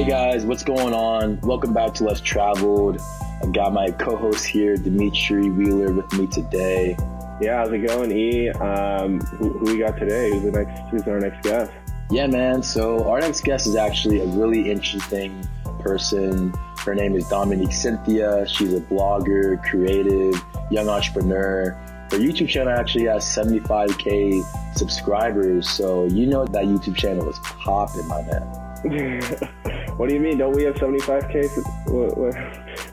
Hey guys, what's going on? Welcome back to Less Traveled. I got my co-host here, Dimitri Wheeler, with me today. Yeah, how's it going, E? Um, who, who we got today? Who's the next? Who's our next guest? Yeah, man. So our next guest is actually a really interesting person. Her name is Dominique Cynthia. She's a blogger, creative, young entrepreneur. Her YouTube channel actually has 75k subscribers, so you know that YouTube channel is popping, my man. what do you mean? Don't we have 75k? What, what?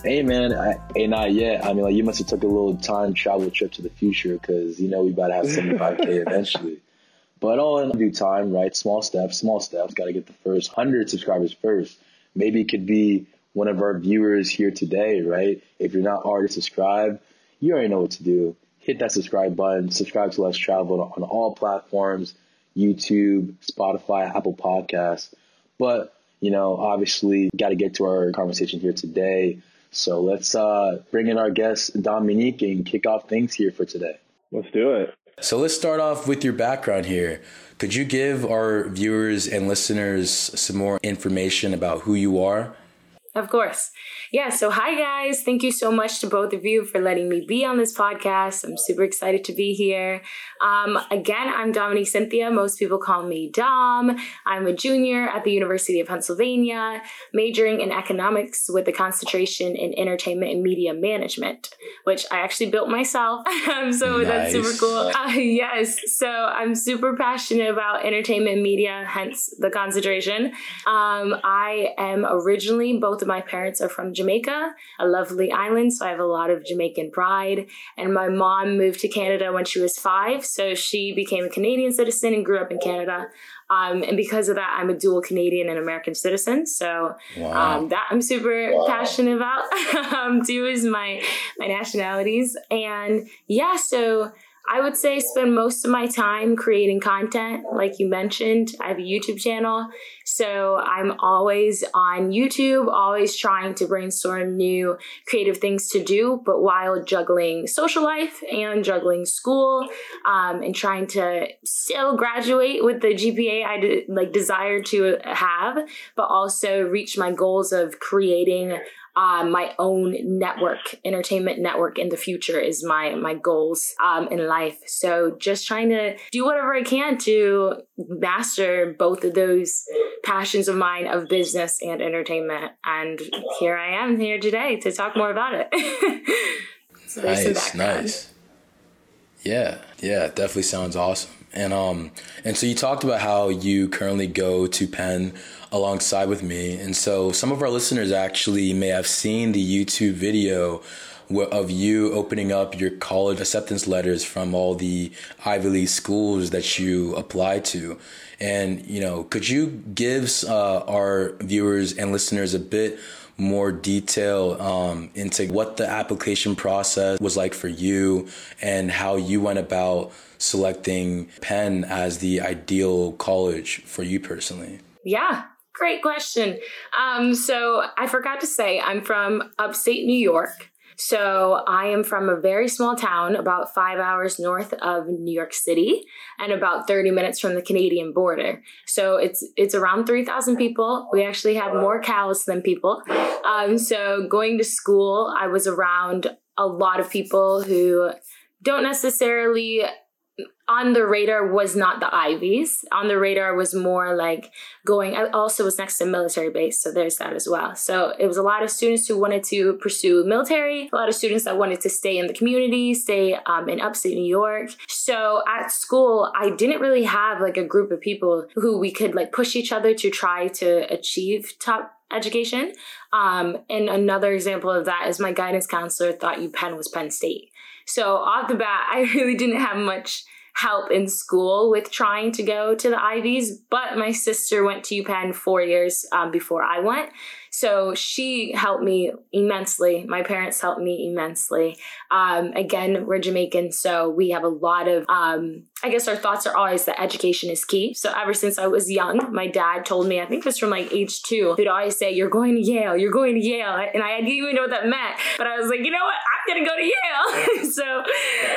Hey man, I, hey not yet. I mean, like you must have took a little time travel trip to the future because you know we about to have 75k eventually. But all in due time, right? Small steps, small steps. Got to get the first hundred subscribers first. Maybe it could be one of our viewers here today, right? If you're not already subscribed, you already know what to do hit that subscribe button, subscribe to Less Travel on all platforms, YouTube, Spotify, Apple Podcasts. But, you know, obviously got to get to our conversation here today. So let's uh, bring in our guest, Dominique, and kick off things here for today. Let's do it. So let's start off with your background here. Could you give our viewers and listeners some more information about who you are? Of course. Yeah, so hi guys. Thank you so much to both of you for letting me be on this podcast. I'm super excited to be here. Um, again, I'm Dominique Cynthia. Most people call me Dom. I'm a junior at the University of Pennsylvania, majoring in economics with a concentration in entertainment and media management, which I actually built myself. so nice. that's super cool. Uh, yes, so I'm super passionate about entertainment and media, hence the concentration. Um, I am originally, both my parents are from Jamaica, a lovely island. So I have a lot of Jamaican pride. And my mom moved to Canada when she was five. So she became a Canadian citizen and grew up in Canada. Um, and because of that, I'm a dual Canadian and American citizen. So wow. um, that I'm super wow. passionate about. um, two is my my nationalities, and yeah. So I would say spend most of my time creating content. Like you mentioned, I have a YouTube channel. So I'm always on YouTube, always trying to brainstorm new creative things to do, but while juggling social life and juggling school um, and trying to still graduate with the GPA I de- like desire to have, but also reach my goals of creating uh, my own network, entertainment network in the future is my my goals um, in life. So just trying to do whatever I can to master both of those passions of mine of business and entertainment. And here I am here today to talk more about it. so nice, nice. Yeah, yeah, definitely sounds awesome. And um, and so you talked about how you currently go to Penn alongside with me. And so some of our listeners actually may have seen the YouTube video of you opening up your college acceptance letters from all the Ivy League schools that you applied to. And, you know, could you give uh, our viewers and listeners a bit more detail um, into what the application process was like for you and how you went about selecting Penn as the ideal college for you personally? Yeah, Great question. Um, so I forgot to say, I'm from upstate New York. So I am from a very small town, about five hours north of New York City, and about 30 minutes from the Canadian border. So it's it's around 3,000 people. We actually have more cows than people. Um, so going to school, I was around a lot of people who don't necessarily on the radar was not the Ivies. On the radar was more like going, I also was next to military base, so there's that as well. So it was a lot of students who wanted to pursue military, a lot of students that wanted to stay in the community, stay um, in upstate New York. So at school, I didn't really have like a group of people who we could like push each other to try to achieve top education. Um, and another example of that is my guidance counselor thought UPenn was Penn State. So off the bat, I really didn't have much help in school with trying to go to the Ivies, but my sister went to UPenn four years um, before I went. So she helped me immensely. My parents helped me immensely. Um, again, we're Jamaican, so we have a lot of, um, I guess our thoughts are always that education is key. So ever since I was young, my dad told me, I think it was from like age two, he'd always say, You're going to Yale, you're going to Yale. And I didn't even know what that meant. But I was like, You know what? I'm gonna go to Yale. so,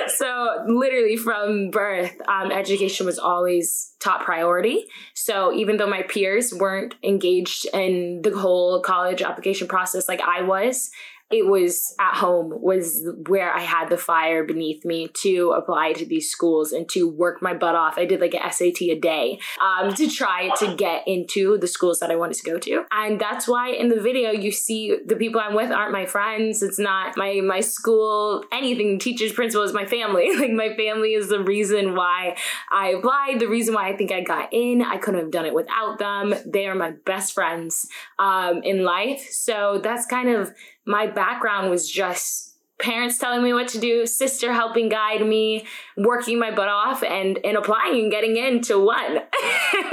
so literally from birth, um, education was always top priority. So even though my peers weren't engaged in the whole college application process like I was, it was at home was where I had the fire beneath me to apply to these schools and to work my butt off. I did like an SAT a day um, to try to get into the schools that I wanted to go to. And that's why in the video you see the people I'm with aren't my friends. It's not my my school, anything, teachers, principals, my family. like my family is the reason why I applied, the reason why I think I got in. I couldn't have done it without them. They are my best friends um, in life. So that's kind of my background was just parents telling me what to do, sister helping guide me, working my butt off and and applying and getting into one,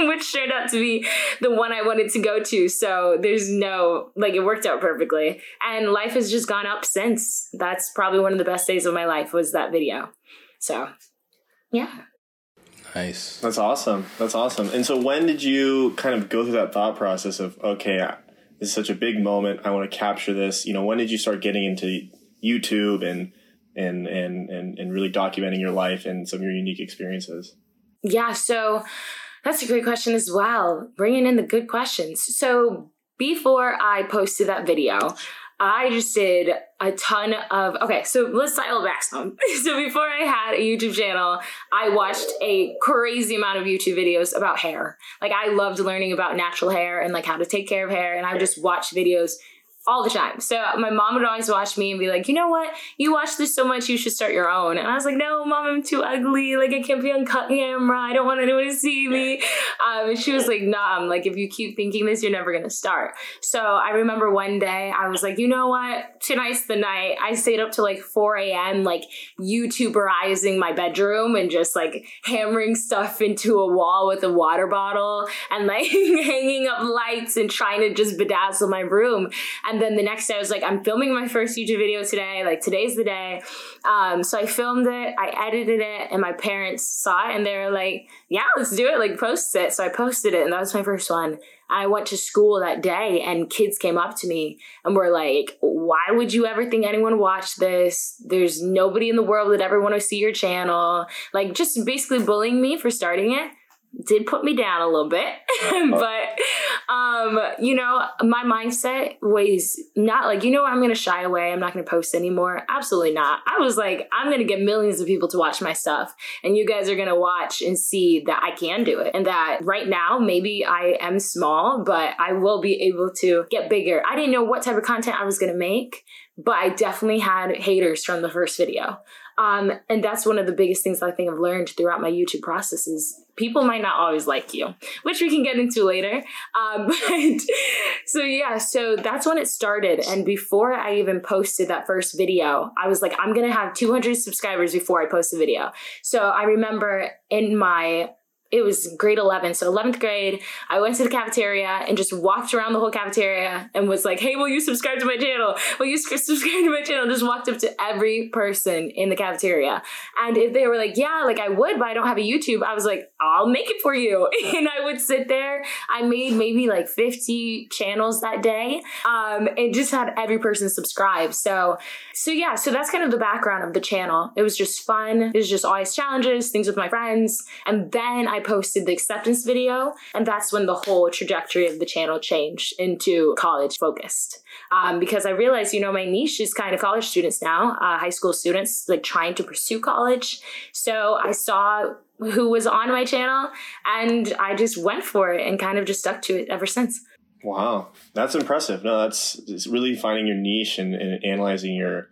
which turned out to be the one I wanted to go to. So there's no like it worked out perfectly. And life has just gone up since. That's probably one of the best days of my life was that video. So yeah. Nice. That's awesome. That's awesome. And so when did you kind of go through that thought process of okay, this is such a big moment. I want to capture this. You know, when did you start getting into YouTube and and and and, and really documenting your life and some of your unique experiences? Yeah, so that's a great question as well. Bringing in the good questions. So before I posted that video, I just did a ton of okay so let's dial back some. So before i had a youtube channel i watched a crazy amount of youtube videos about hair. Like i loved learning about natural hair and like how to take care of hair and i just watch videos all the time. So my mom would always watch me and be like, you know what? You watch this so much, you should start your own. And I was like, no, mom, I'm too ugly. Like I can't be on camera. I don't want anyone to see me. Um, and she was like, nah, I'm like, if you keep thinking this, you're never gonna start. So I remember one day I was like, you know what? Tonight's the night. I stayed up to like 4 a.m. like YouTuberizing my bedroom and just like hammering stuff into a wall with a water bottle and like hanging up lights and trying to just bedazzle my room. And and then the next day I was like, I'm filming my first YouTube video today. Like today's the day. Um, so I filmed it, I edited it, and my parents saw it and they were like, yeah, let's do it. Like post it. So I posted it and that was my first one. I went to school that day and kids came up to me and were like, why would you ever think anyone watched this? There's nobody in the world that ever want to see your channel. Like just basically bullying me for starting it did put me down a little bit but um you know my mindset was not like you know i'm gonna shy away i'm not gonna post anymore. Absolutely not. I was like i'm gonna get millions of people to watch my stuff and you guys are gonna watch and see that i can do it and that right now maybe i am small but i will be able to get bigger. I didn't know what type of content i was gonna make but I definitely had haters from the first video. Um, and that's one of the biggest things I think I've learned throughout my YouTube process is people might not always like you, which we can get into later. Um, but so yeah, so that's when it started. And before I even posted that first video, I was like, I'm gonna have 200 subscribers before I post a video. So I remember in my it was grade 11 so 11th grade i went to the cafeteria and just walked around the whole cafeteria and was like hey will you subscribe to my channel? Will you subscribe to my channel? Just walked up to every person in the cafeteria. And if they were like yeah like i would but i don't have a youtube i was like i'll make it for you. And i would sit there. I made maybe like 50 channels that day um, and just had every person subscribe. So so yeah so that's kind of the background of the channel. It was just fun. It was just always challenges things with my friends. And then i I posted the acceptance video, and that's when the whole trajectory of the channel changed into college focused. Um, because I realized, you know, my niche is kind of college students now, uh, high school students, like trying to pursue college. So I saw who was on my channel and I just went for it and kind of just stuck to it ever since. Wow, that's impressive. No, that's really finding your niche and, and analyzing your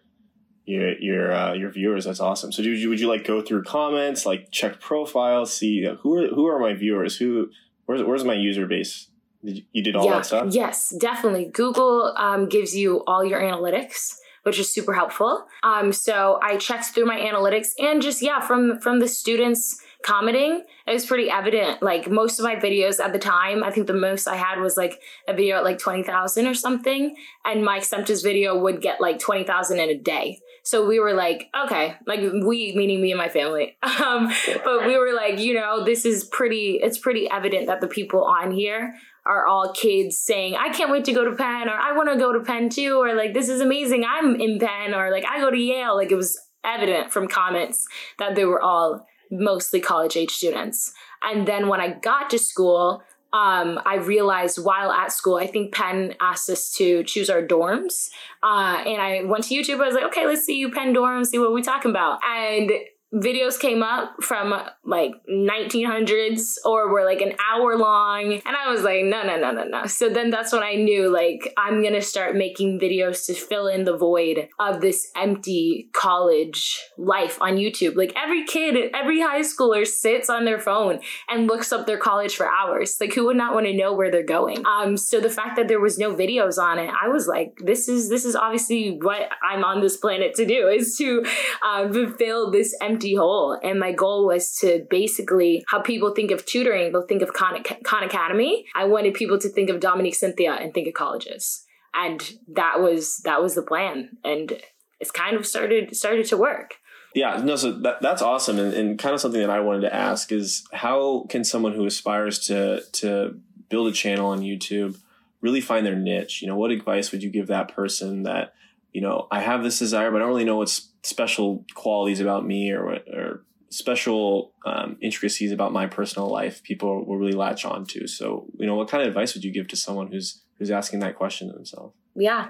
your your uh, your viewers. That's awesome. So, would you would you like go through comments, like check profiles, see who are who are my viewers? Who where's where's my user base? Did you, you did all yeah, that stuff? Yes, definitely. Google um, gives you all your analytics which is super helpful. Um, so I checked through my analytics and just yeah, from from the students commenting, it was pretty evident. Like most of my videos at the time, I think the most I had was like a video at like twenty thousand or something, and my acceptance video would get like twenty thousand in a day. So we were like, okay, like we, meaning me and my family. Um, but we were like, you know, this is pretty, it's pretty evident that the people on here are all kids saying, I can't wait to go to Penn, or I want to go to Penn too, or like, this is amazing, I'm in Penn, or like, I go to Yale. Like, it was evident from comments that they were all mostly college age students. And then when I got to school, um, I realized while at school, I think Penn asked us to choose our dorms. Uh, and I went to YouTube. I was like, okay, let's see UPenn dorms, see what we're talking about. And videos came up from like 1900s or were like an hour long and i was like no no no no no. So then that's when i knew like i'm gonna start making videos to fill in the void of this empty college life on youtube. Like every kid every high schooler sits on their phone and looks up their college for hours. Like who would not want to know where they're going? Um so the fact that there was no videos on it i was like this is this is obviously what i'm on this planet to do is to uh, fulfill this empty empty hole. And my goal was to basically how people think of tutoring, they'll think of Khan, Khan Academy. I wanted people to think of Dominique Cynthia and think of colleges. And that was that was the plan. And it's kind of started started to work. Yeah, no, so that, that's awesome, and, and kind of something that I wanted to ask is how can someone who aspires to to build a channel on YouTube really find their niche? You know, what advice would you give that person that you know, I have this desire, but I don't really know what's special qualities about me or or special um, intricacies about my personal life people will really latch on to. So, you know, what kind of advice would you give to someone who's who's asking that question to themselves? Yeah.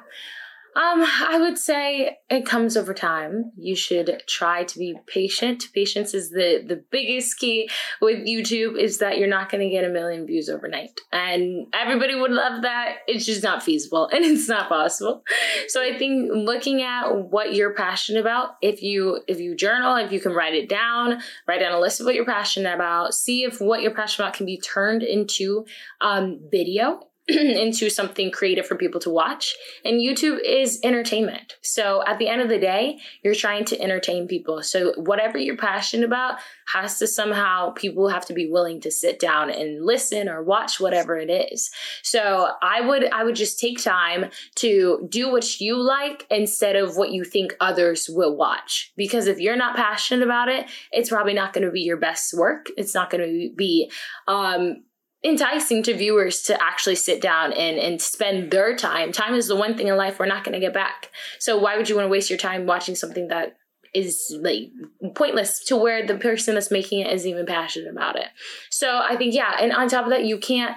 Um, I would say it comes over time. You should try to be patient. Patience is the the biggest key with YouTube is that you're not going to get a million views overnight. And everybody would love that. It's just not feasible and it's not possible. So I think looking at what you're passionate about, if you if you journal, if you can write it down, write down a list of what you're passionate about, see if what you're passionate about can be turned into um, video into something creative for people to watch. And YouTube is entertainment. So at the end of the day, you're trying to entertain people. So whatever you're passionate about has to somehow, people have to be willing to sit down and listen or watch whatever it is. So I would, I would just take time to do what you like instead of what you think others will watch. Because if you're not passionate about it, it's probably not going to be your best work. It's not going to be, um, enticing to viewers to actually sit down and, and spend their time. Time is the one thing in life we're not going to get back. So why would you want to waste your time watching something that is like pointless to where the person that's making it isn't even passionate about it. So I think yeah, and on top of that, you can't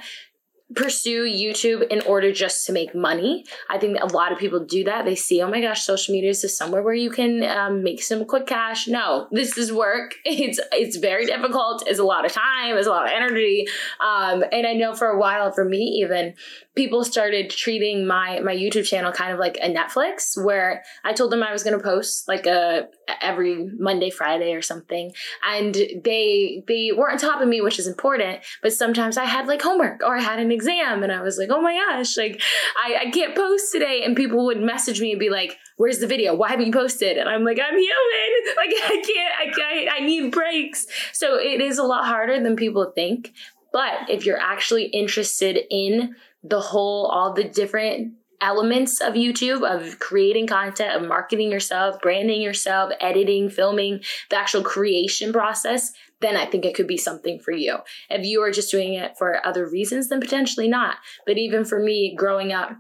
pursue YouTube in order just to make money. I think a lot of people do that. They see, oh my gosh, social media is somewhere where you can um, make some quick cash. No, this is work. It's it's very difficult. It's a lot of time. It's a lot of energy. Um, and I know for a while, for me even, people started treating my my YouTube channel kind of like a Netflix, where I told them I was going to post like a every Monday, Friday, or something, and they they were on top of me, which is important. But sometimes I had like homework or I had an exam, and I was like, oh my gosh, like I, I can't post today, and people would message me and be like, where's the video? Why haven't you posted? And I'm like, I'm human. Like I can't, I can't, I need breaks. So it is a lot harder than people think. But if you're actually interested in the whole, all the different elements of YouTube, of creating content, of marketing yourself, branding yourself, editing, filming, the actual creation process, then I think it could be something for you. If you are just doing it for other reasons, then potentially not. But even for me, growing up,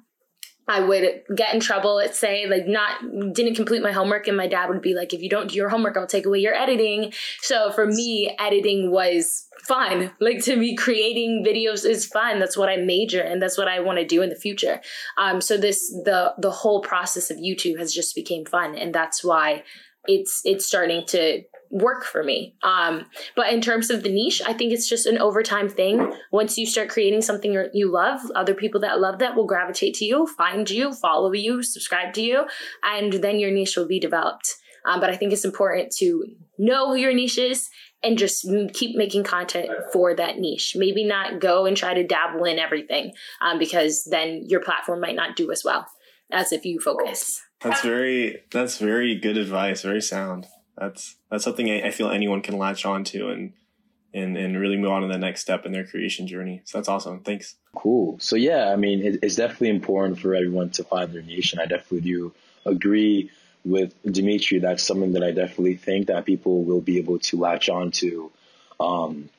I would get in trouble, let's say, like not didn't complete my homework, and my dad would be like, if you don't do your homework, I'll take away your editing. So for me, editing was fun. Like to me, creating videos is fun. That's what I major and that's what I want to do in the future. Um, so this the the whole process of YouTube has just became fun, and that's why it's it's starting to work for me. Um, but in terms of the niche, I think it's just an overtime thing. Once you start creating something you love, other people that love that will gravitate to you, find you, follow you, subscribe to you, and then your niche will be developed. Um, but I think it's important to know who your niche is and just keep making content for that niche. Maybe not go and try to dabble in everything um, because then your platform might not do as well as if you focus. That's very that's very good advice. Very sound. That's that's something I, I feel anyone can latch on to and and and really move on to the next step in their creation journey. So that's awesome. Thanks. Cool. So yeah, I mean, it, it's definitely important for everyone to find their niche, and I definitely do agree with Dimitri, that's something that I definitely think that people will be able to latch on to. Um,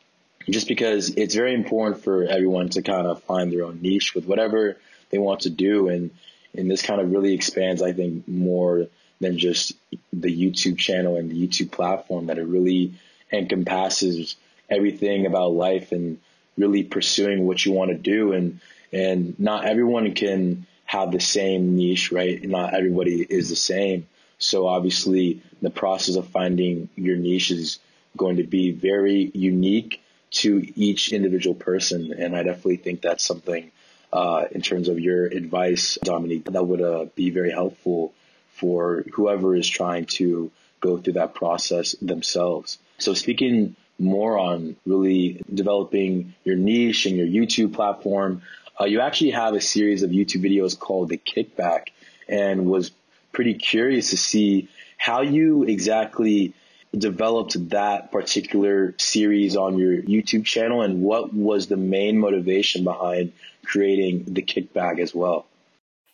just because it's very important for everyone to kind of find their own niche with whatever they want to do. And, and this kind of really expands, I think, more than just the YouTube channel and the YouTube platform that it really encompasses everything about life and really pursuing what you want to do. And, and not everyone can have the same niche, right? Not everybody is the same. So obviously the process of finding your niche is going to be very unique to each individual person. And I definitely think that's something, uh, in terms of your advice, Dominique, that would uh, be very helpful for whoever is trying to go through that process themselves. So speaking more on really developing your niche and your YouTube platform, uh, you actually have a series of YouTube videos called The Kickback and was pretty curious to see how you exactly developed that particular series on your YouTube channel and what was the main motivation behind creating the kickback as well?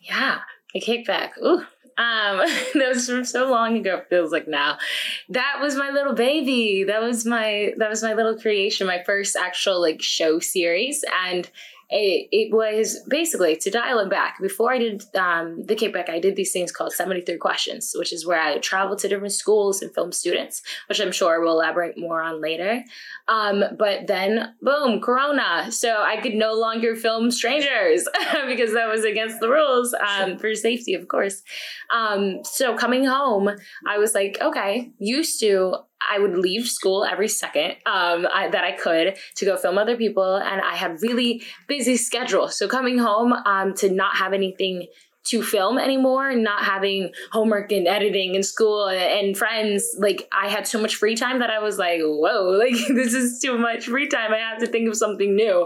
Yeah, the kickback. Ooh. Um, that was from so long ago. It feels like now. That was my little baby. That was my that was my little creation. My first actual like show series, and it, it was basically to dial it back. Before I did um, the kickback, I did these things called 73 questions, which is where I traveled to different schools and film students, which I'm sure we'll elaborate more on later. Um, but then, boom, Corona. So I could no longer film strangers because that was against the rules um, for safety, of course. Um, so coming home, I was like, okay, used to I would leave school every second um, I, that I could to go film other people, and I had really busy schedule. So coming home um, to not have anything to film anymore, not having homework and editing in school and, and, friends, like I had so much free time that I was like, whoa, like this is too much free time. I have to think of something new.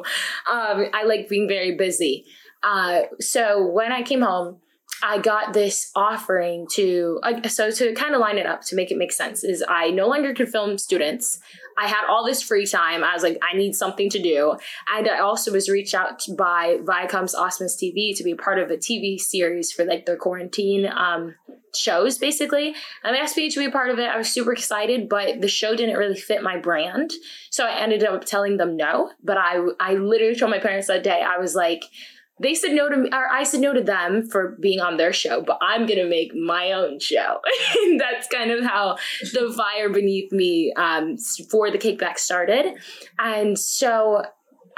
Um, I like being very busy. Uh, so when I came home, I got this offering to, uh, so to kind of line it up to make it make sense, is I no longer could film students. I had all this free time. I was like, I need something to do. And I also was reached out by Viacom's Awesomeness TV to be part of a TV series for like their quarantine um, shows, basically. And they asked me to be a part of it. I was super excited, but the show didn't really fit my brand. So I ended up telling them no. But I, I literally told my parents that day, I was like, they said no to me, or I said no to them for being on their show, but I'm gonna make my own show. and that's kind of how the fire beneath me um, for the kickback started. And so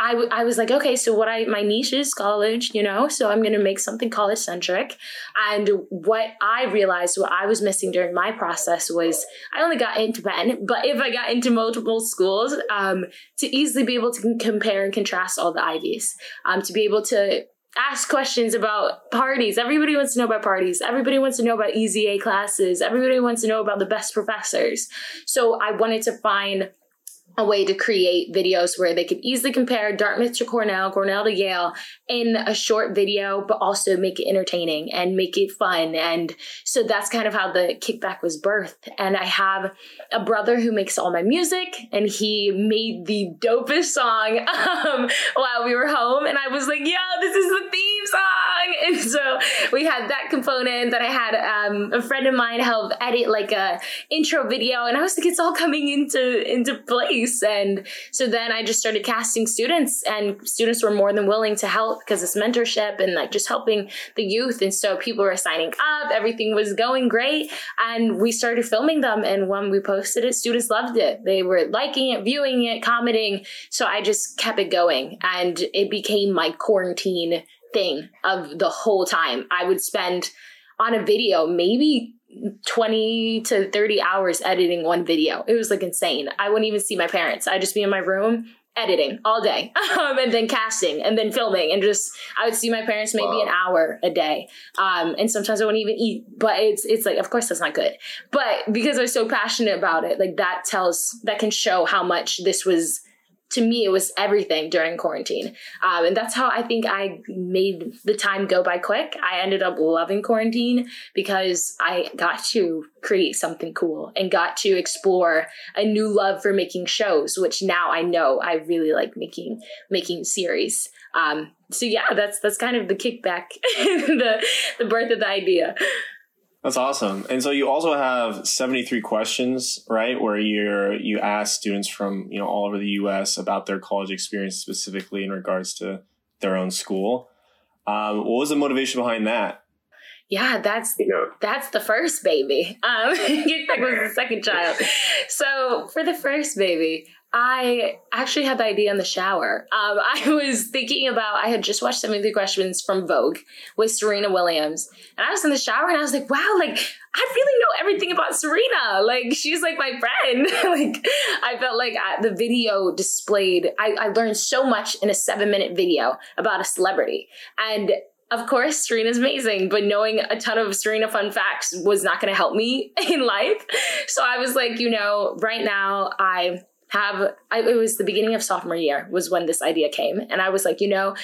I, w- I was like, okay, so what I, my niche is college, you know, so I'm going to make something college centric. And what I realized, what I was missing during my process was I only got into Penn, but if I got into multiple schools, um, to easily be able to compare and contrast all the Ivies, um, to be able to ask questions about parties. Everybody wants to know about parties. Everybody wants to know about easy A classes. Everybody wants to know about the best professors. So I wanted to find a way to create videos where they could easily compare Dartmouth to Cornell, Cornell to Yale in a short video, but also make it entertaining and make it fun. And so that's kind of how the kickback was birthed. And I have a brother who makes all my music, and he made the dopest song um, while we were home. And I was like, yo, this is the theme song. And so we had that component. that I had um, a friend of mine help edit like a intro video, and I was like, it's all coming into into place and so then I just started casting students, and students were more than willing to help because it's mentorship and like just helping the youth. And so people were signing up, everything was going great. And we started filming them. And when we posted it, students loved it. They were liking it, viewing it, commenting. So I just kept it going. And it became my quarantine thing of the whole time. I would spend on a video maybe 20 to 30 hours editing one video. It was like insane. I wouldn't even see my parents. I'd just be in my room editing all day um, and then casting and then filming and just I would see my parents maybe wow. an hour a day. Um, and sometimes I wouldn't even eat. But it's it's like of course that's not good. But because I was so passionate about it, like that tells that can show how much this was to me, it was everything during quarantine. Um, and that's how I think I made the time go by quick. I ended up loving quarantine because I got to create something cool and got to explore a new love for making shows, which now I know I really like making, making series. Um, so yeah, that's, that's kind of the kickback, the, the birth of the idea. That's awesome. And so you also have 73 questions, right? Where you're, you ask students from, you know, all over the US about their college experience specifically in regards to their own school. Um, what was the motivation behind that? Yeah, that's that's the first baby. Um, was the second child. So for the first baby, I actually had the idea in the shower. Um, I was thinking about, I had just watched some of the questions from Vogue with Serena Williams. And I was in the shower and I was like, wow, like, I really know everything about Serena. Like, she's like my friend. like, I felt like I, the video displayed, I, I learned so much in a seven minute video about a celebrity. And of course, Serena's amazing, but knowing a ton of Serena fun facts was not going to help me in life. So I was like, you know, right now I have I, it was the beginning of sophomore year was when this idea came and i was like you know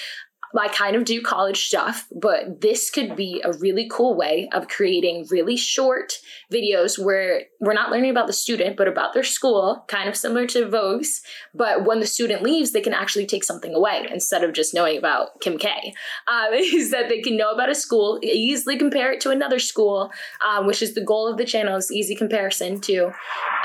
I kind of do college stuff, but this could be a really cool way of creating really short videos where we're not learning about the student, but about their school, kind of similar to Vogue's. But when the student leaves, they can actually take something away instead of just knowing about Kim K. Um, is that they can know about a school, easily compare it to another school, um, which is the goal of the channel, is easy comparison to.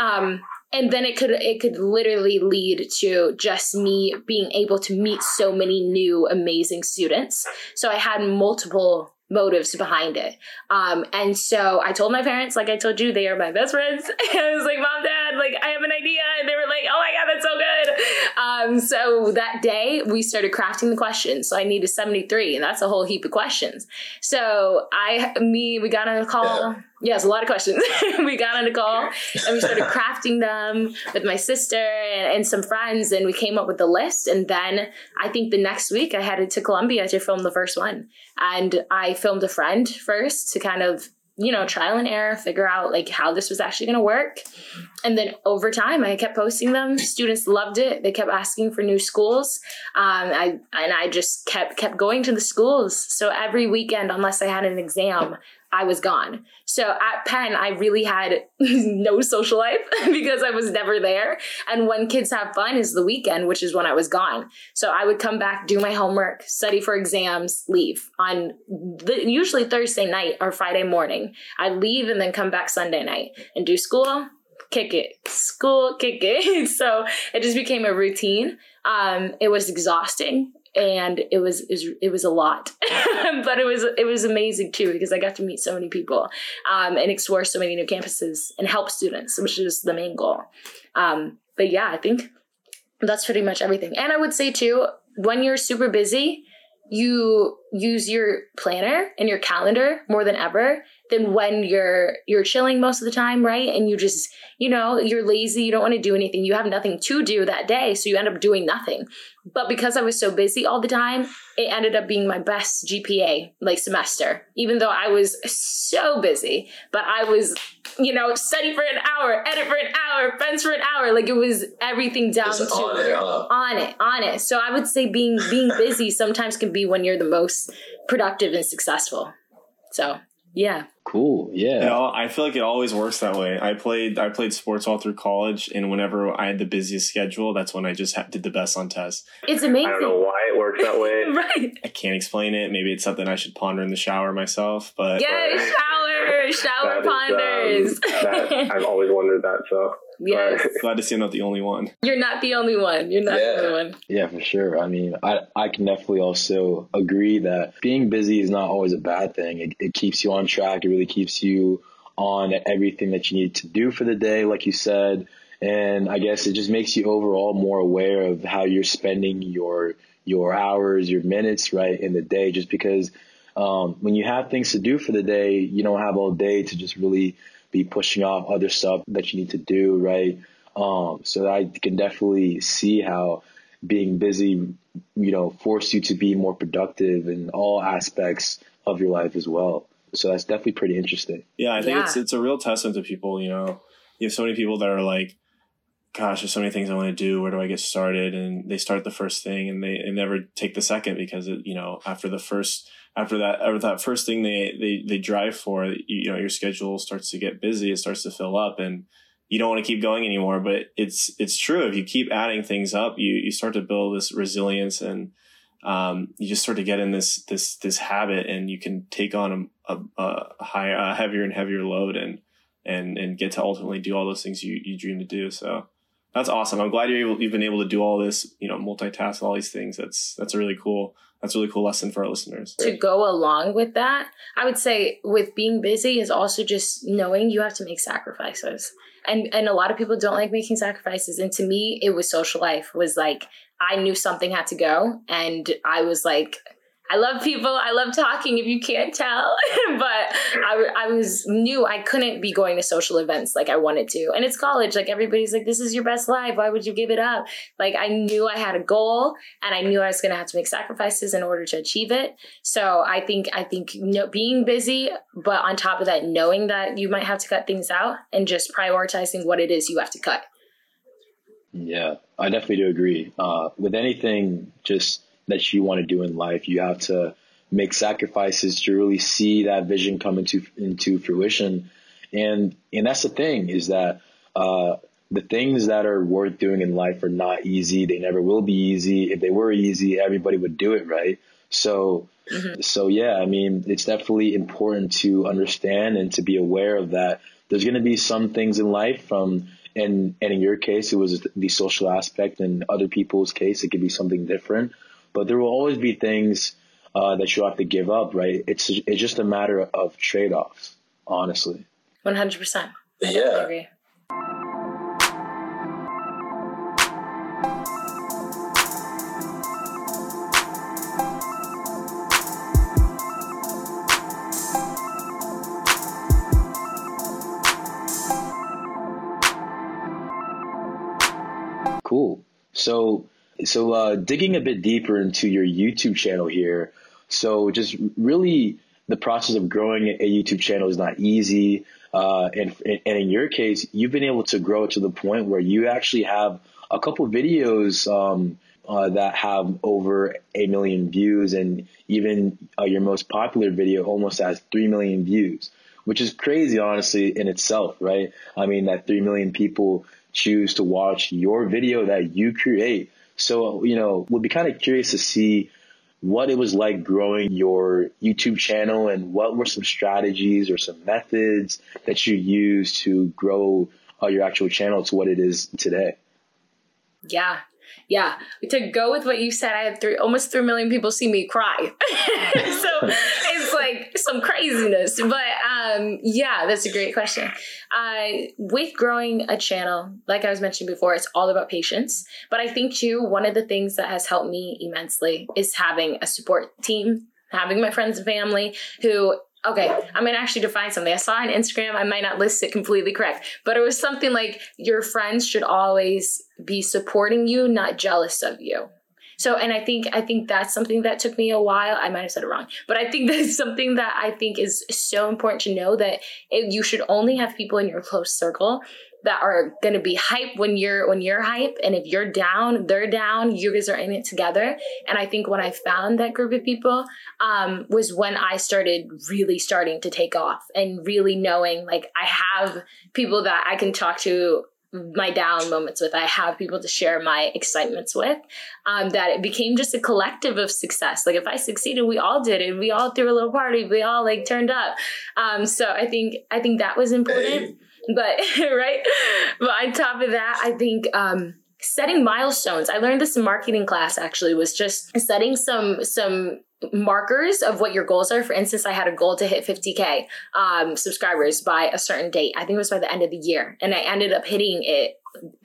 Um, and then it could it could literally lead to just me being able to meet so many new amazing students. So i had multiple motives behind it. Um, and so i told my parents like i told you they are my best friends. I was like mom dad like i have an idea. And they were like oh my god that's so good. Um, so that day we started crafting the questions. So i needed 73 and that's a whole heap of questions. So i me we got on a call. Yeah Yes, a lot of questions. we got on a call and we started crafting them with my sister and, and, some friends, and we came up with the list. And then I think the next week I headed to Columbia to film the first one. And I filmed a friend first to kind of you know trial and error figure out like how this was actually going to work and then over time i kept posting them students loved it they kept asking for new schools um, I, and i just kept kept going to the schools so every weekend unless i had an exam I was gone. So at Penn, I really had no social life because I was never there. And when kids have fun is the weekend, which is when I was gone. So I would come back, do my homework, study for exams, leave on the, usually Thursday night or Friday morning. I'd leave and then come back Sunday night and do school, kick it, school, kick it. so it just became a routine. Um, it was exhausting and it was it was, a lot. But it was it was amazing too because i got to meet so many people um, and explore so many new campuses and help students which is the main goal. Um, but yeah i think that's pretty much everything. And i would say too when you're super busy you use your planner and your calendar more than ever than when you're you're chilling most of the time right and you just you know you're lazy you don't want to do anything you have nothing to do that day so you end up doing nothing but because i was so busy all the time it ended up being my best gpa like semester even though i was so busy but i was you know study for an hour edit for an hour fence for an hour like it was everything down to on it, huh? on it on it so i would say being being busy sometimes can be when you're the most productive and successful so yeah. Cool. Yeah. You know, I feel like it always works that way. I played I played sports all through college, and whenever I had the busiest schedule, that's when I just ha- did the best on tests. It's amazing. I don't know why it works that way. right. I can't explain it. Maybe it's something I should ponder in the shower myself. But yeah, shower, shower ponders. Is, um, that, I've always wondered that. So Yes. Glad to see I'm not the only one. You're not the only one. You're not yeah. the only one. Yeah, for sure. I mean, I, I can definitely also agree that being busy is not always a bad thing. It, it keeps you on track. It really keeps you on everything that you need to do for the day, like you said. And I guess it just makes you overall more aware of how you're spending your your hours, your minutes, right, in the day. Just because um, when you have things to do for the day, you don't have all day to just really be pushing off other stuff that you need to do, right? Um, so I can definitely see how being busy, you know, force you to be more productive in all aspects of your life as well. So that's definitely pretty interesting. Yeah, I think Yeah. it's it's a real testament to people. You know, you have so many people that are like, "Gosh, there's so many things I want to do. Where do I get started?" And they start the first thing, and they, they never take the second because it, you know after the first after that after that first thing they they they drive for, you, you know, your schedule starts to get busy. It starts to fill up, and you don't want to keep going anymore. But it's it's true. If you keep adding things up, you you start to build this resilience and um, you just start to get in this this this habit and you can take on a, a high, a heavier and heavier load, and and and get to ultimately do all those things you you dream to do. So that's awesome. I'm glad you're able, you've been able to do all this, you know, multitask all these things. That's that's a really cool. That's a really cool lesson for our listeners. To go along with that, I would say with being busy is also just knowing you have to make sacrifices. And and a lot of people don't like making sacrifices. And to me, it was social life was like I knew something had to go and I was like I love people. I love talking. If you can't tell, but I, I was knew I couldn't be going to social events like I wanted to. And it's college. Like everybody's like, "This is your best life. Why would you give it up?" Like I knew I had a goal, and I knew I was going to have to make sacrifices in order to achieve it. So I think I think you know, being busy, but on top of that, knowing that you might have to cut things out and just prioritizing what it is you have to cut. Yeah, I definitely do agree. Uh, with anything, just that you want to do in life. You have to make sacrifices to really see that vision come into into fruition. And and that's the thing is that uh, the things that are worth doing in life are not easy. They never will be easy. If they were easy, everybody would do it, right? So mm-hmm. so yeah, I mean, it's definitely important to understand and to be aware of that. There's going to be some things in life from and and in your case it was the social aspect and other people's case it could be something different but there will always be things uh, that you have to give up, right? It's it's just a matter of trade offs, honestly. One hundred percent. Yeah. Cool. So so uh, digging a bit deeper into your YouTube channel here. So just really the process of growing a YouTube channel is not easy. Uh, and, and in your case, you've been able to grow to the point where you actually have a couple videos um, uh, that have over a million views, and even uh, your most popular video almost has three million views, which is crazy, honestly, in itself, right? I mean, that three million people choose to watch your video that you create so, you know, we'd be kind of curious to see what it was like growing your YouTube channel and what were some strategies or some methods that you used to grow uh, your actual channel to what it is today. Yeah, yeah, to go with what you said, I had three, almost three million people see me cry. so it's like some craziness. But um, yeah, that's a great question. Uh, with growing a channel, like I was mentioning before, it's all about patience. But I think too, one of the things that has helped me immensely is having a support team having my friends and family who okay, I'm gonna actually define something. I saw on Instagram, I might not list it completely correct, but it was something like your friends should always be supporting you, not jealous of you. So, and I think I think that's something that took me a while. I might have said it wrong, but I think that's something that I think is so important to know that it, you should only have people in your close circle that are going to be hype when you're when you're hype. And if you're down they're down. You guys are in it together. And i think when i found that group of people um, was when i started really starting to take off and really knowing like i have people that i can talk to my down moments with. I have people to share my excitements with. Um, that it became just a collective of success. Like if I succeeded, we all did it. We all threw a little party. We all like turned up. Um, so I think I think that was important. But right, but on top of that, I think um, setting milestones. I learned this in marketing class. Actually, was just setting some some markers of what your goals are. For instance, I had a goal to hit 50k um, subscribers by a certain date. I think it was by the end of the year, and I ended up hitting it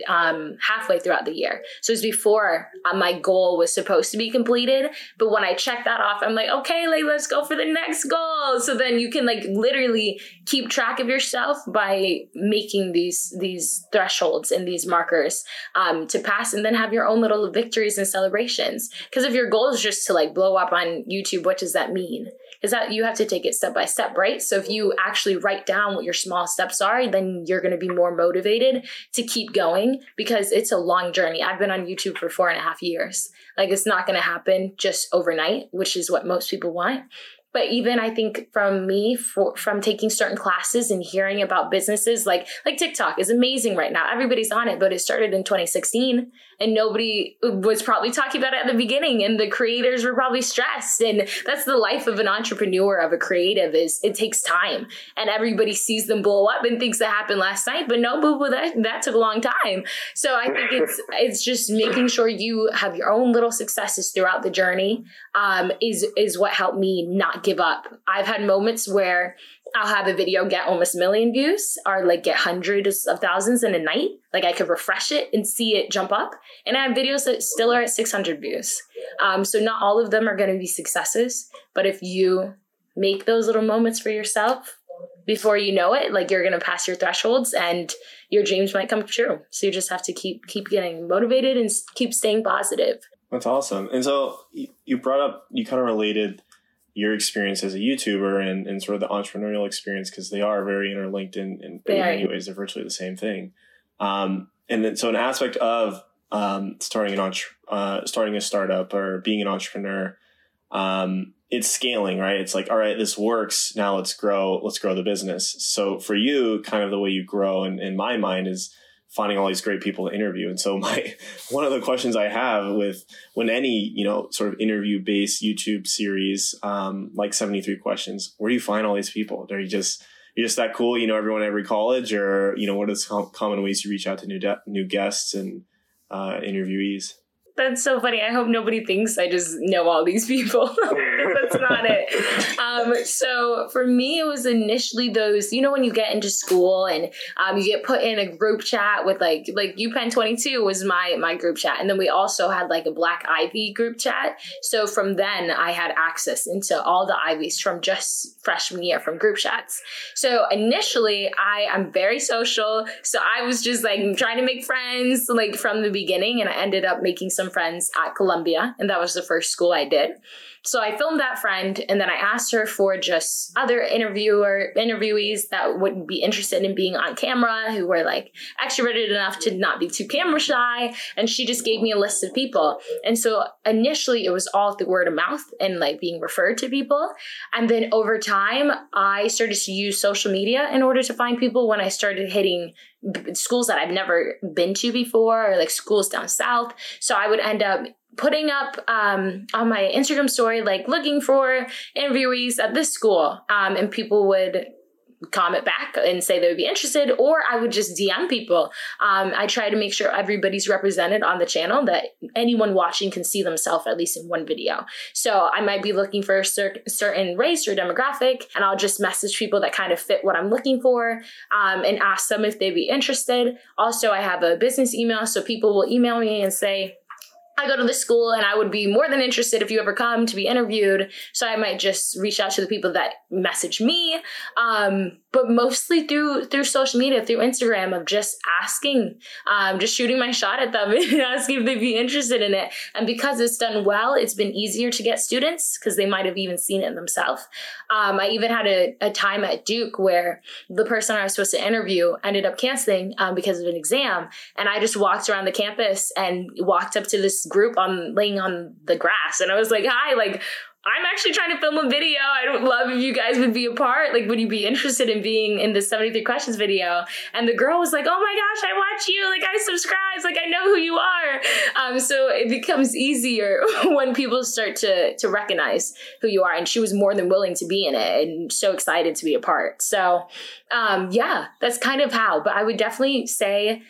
um, halfway throughout the year. So it was before uh, my goal was supposed to be completed. But when I check that off, I'm like, okay, like let's go for the next goal. So then you can like literally keep track of yourself by making these these thresholds and these markers um, to pass, and then have your own little victories and celebrations. Because if your goal is just to like blow up on YouTube, what does that mean? Is that you have to take it step by step, right? So if you actually write down what your small steps are, then you're going to be more motivated to keep going because it's a long journey. I've been on YouTube for four and a half years. Like it's not going to happen just overnight, which is what most people want. But even I think from me for, from taking certain classes and hearing about businesses like like TikTok is amazing right now. Everybody's on it, but it started in 2016 and nobody was probably talking about it at the beginning and the creators were probably stressed and that's the life of an entrepreneur of a creative is it takes time and everybody sees them blow up and thinks that happened last night, but no boo boo that that took a long time. So I think it's it's just making sure you have your own little successes throughout the journey um, is is what helped me not give up. I've had moments where I'll have a video get almost a million views or like get hundreds of thousands in a night. Like I could refresh it and see it jump up. And I have videos that still are at 600 views. Um, so not all of them are going to be successes, but if you make those little moments for yourself, before you know it, like you're going to pass your thresholds and your dreams might come true. So you just have to keep keep getting motivated and keep staying positive. That's awesome. And so you brought up, you kind of related your experience as a YouTuber and, and sort of the entrepreneurial experience because they are very interlinked in, in, many ways. They're virtually the same thing. Um, and then, so an aspect of um, starting an entre- uh, starting a startup or being an entrepreneur, um, it's scaling, right? It's like, all right, this works. Now let's grow. Let's grow the business. So for you, kind of the way you grow, in, in my mind, is finding all these great people to interview. And so my one of the questions I have with when any you know sort of interview based YouTube series um, like seventy three questions, where do you find all these people? Are you just you just that cool? You know everyone at every college, or you know what is common ways you reach out to new de- new guests and uh, interviewees? That's so funny. I hope nobody thinks I just know all these people. That's not it. Um, so for me, it was initially those, you know, when you get into school and um, you get put in a group chat with like, like UPenn 22 was my, my group chat. And then we also had like a Black Ivy group chat. So from then I had access into all the Ivies from just freshman year from group chats. So initially I, I'm very social. So I was just like trying to make friends like from the beginning and I ended up making some friends at Columbia, and that was the first school I did. So I filmed that friend, and then I asked her for just other interviewer interviewees that would be interested in being on camera, who were like extroverted enough to not be too camera shy. And she just gave me a list of people. And so initially, it was all through word of mouth and like being referred to people. And then over time, I started to use social media in order to find people. When I started hitting schools that I've never been to before, or like schools down south. So I would end up putting up um, on my Instagram story, like looking for interviewees at this school. Um, and people would comment back and say they would be interested, or I would just DM people. Um, I try to make sure everybody's represented on the channel, that anyone watching can see themselves at least in one video. So I might be looking for a cer- certain race or demographic, and I'll just message people that kind of fit what I'm looking for um, and ask them if they'd be interested. Also, I have a business email, so people will email me and say, I go to this school and I would be more than interested if you ever come to be interviewed. So I might just reach out to the people that message me. Um, but mostly through through social media, through Instagram, of just asking, um, just shooting my shot at them and asking if they'd be interested in it. And because it's done well, it's been easier to get students because they might have even seen it themselves. Um, I even had a, a, time at Duke where the person I was supposed to interview ended up canceling um, because of an exam, and I just walked around the campus and walked up to this group on laying on the grass, and I was like, "Hi, like." I'm actually trying to film a video. I would love if you guys would be a part. Like, would you be interested in being in the 73 questions video? And the girl was like, oh my gosh, I watch you. Like, I subscribe. Like, I know who you are. Um, so it becomes easier when people start to, to recognize who you are. And she was more than willing to be in it and so excited to be a part. So, um, yeah, that's kind of how. But I would definitely say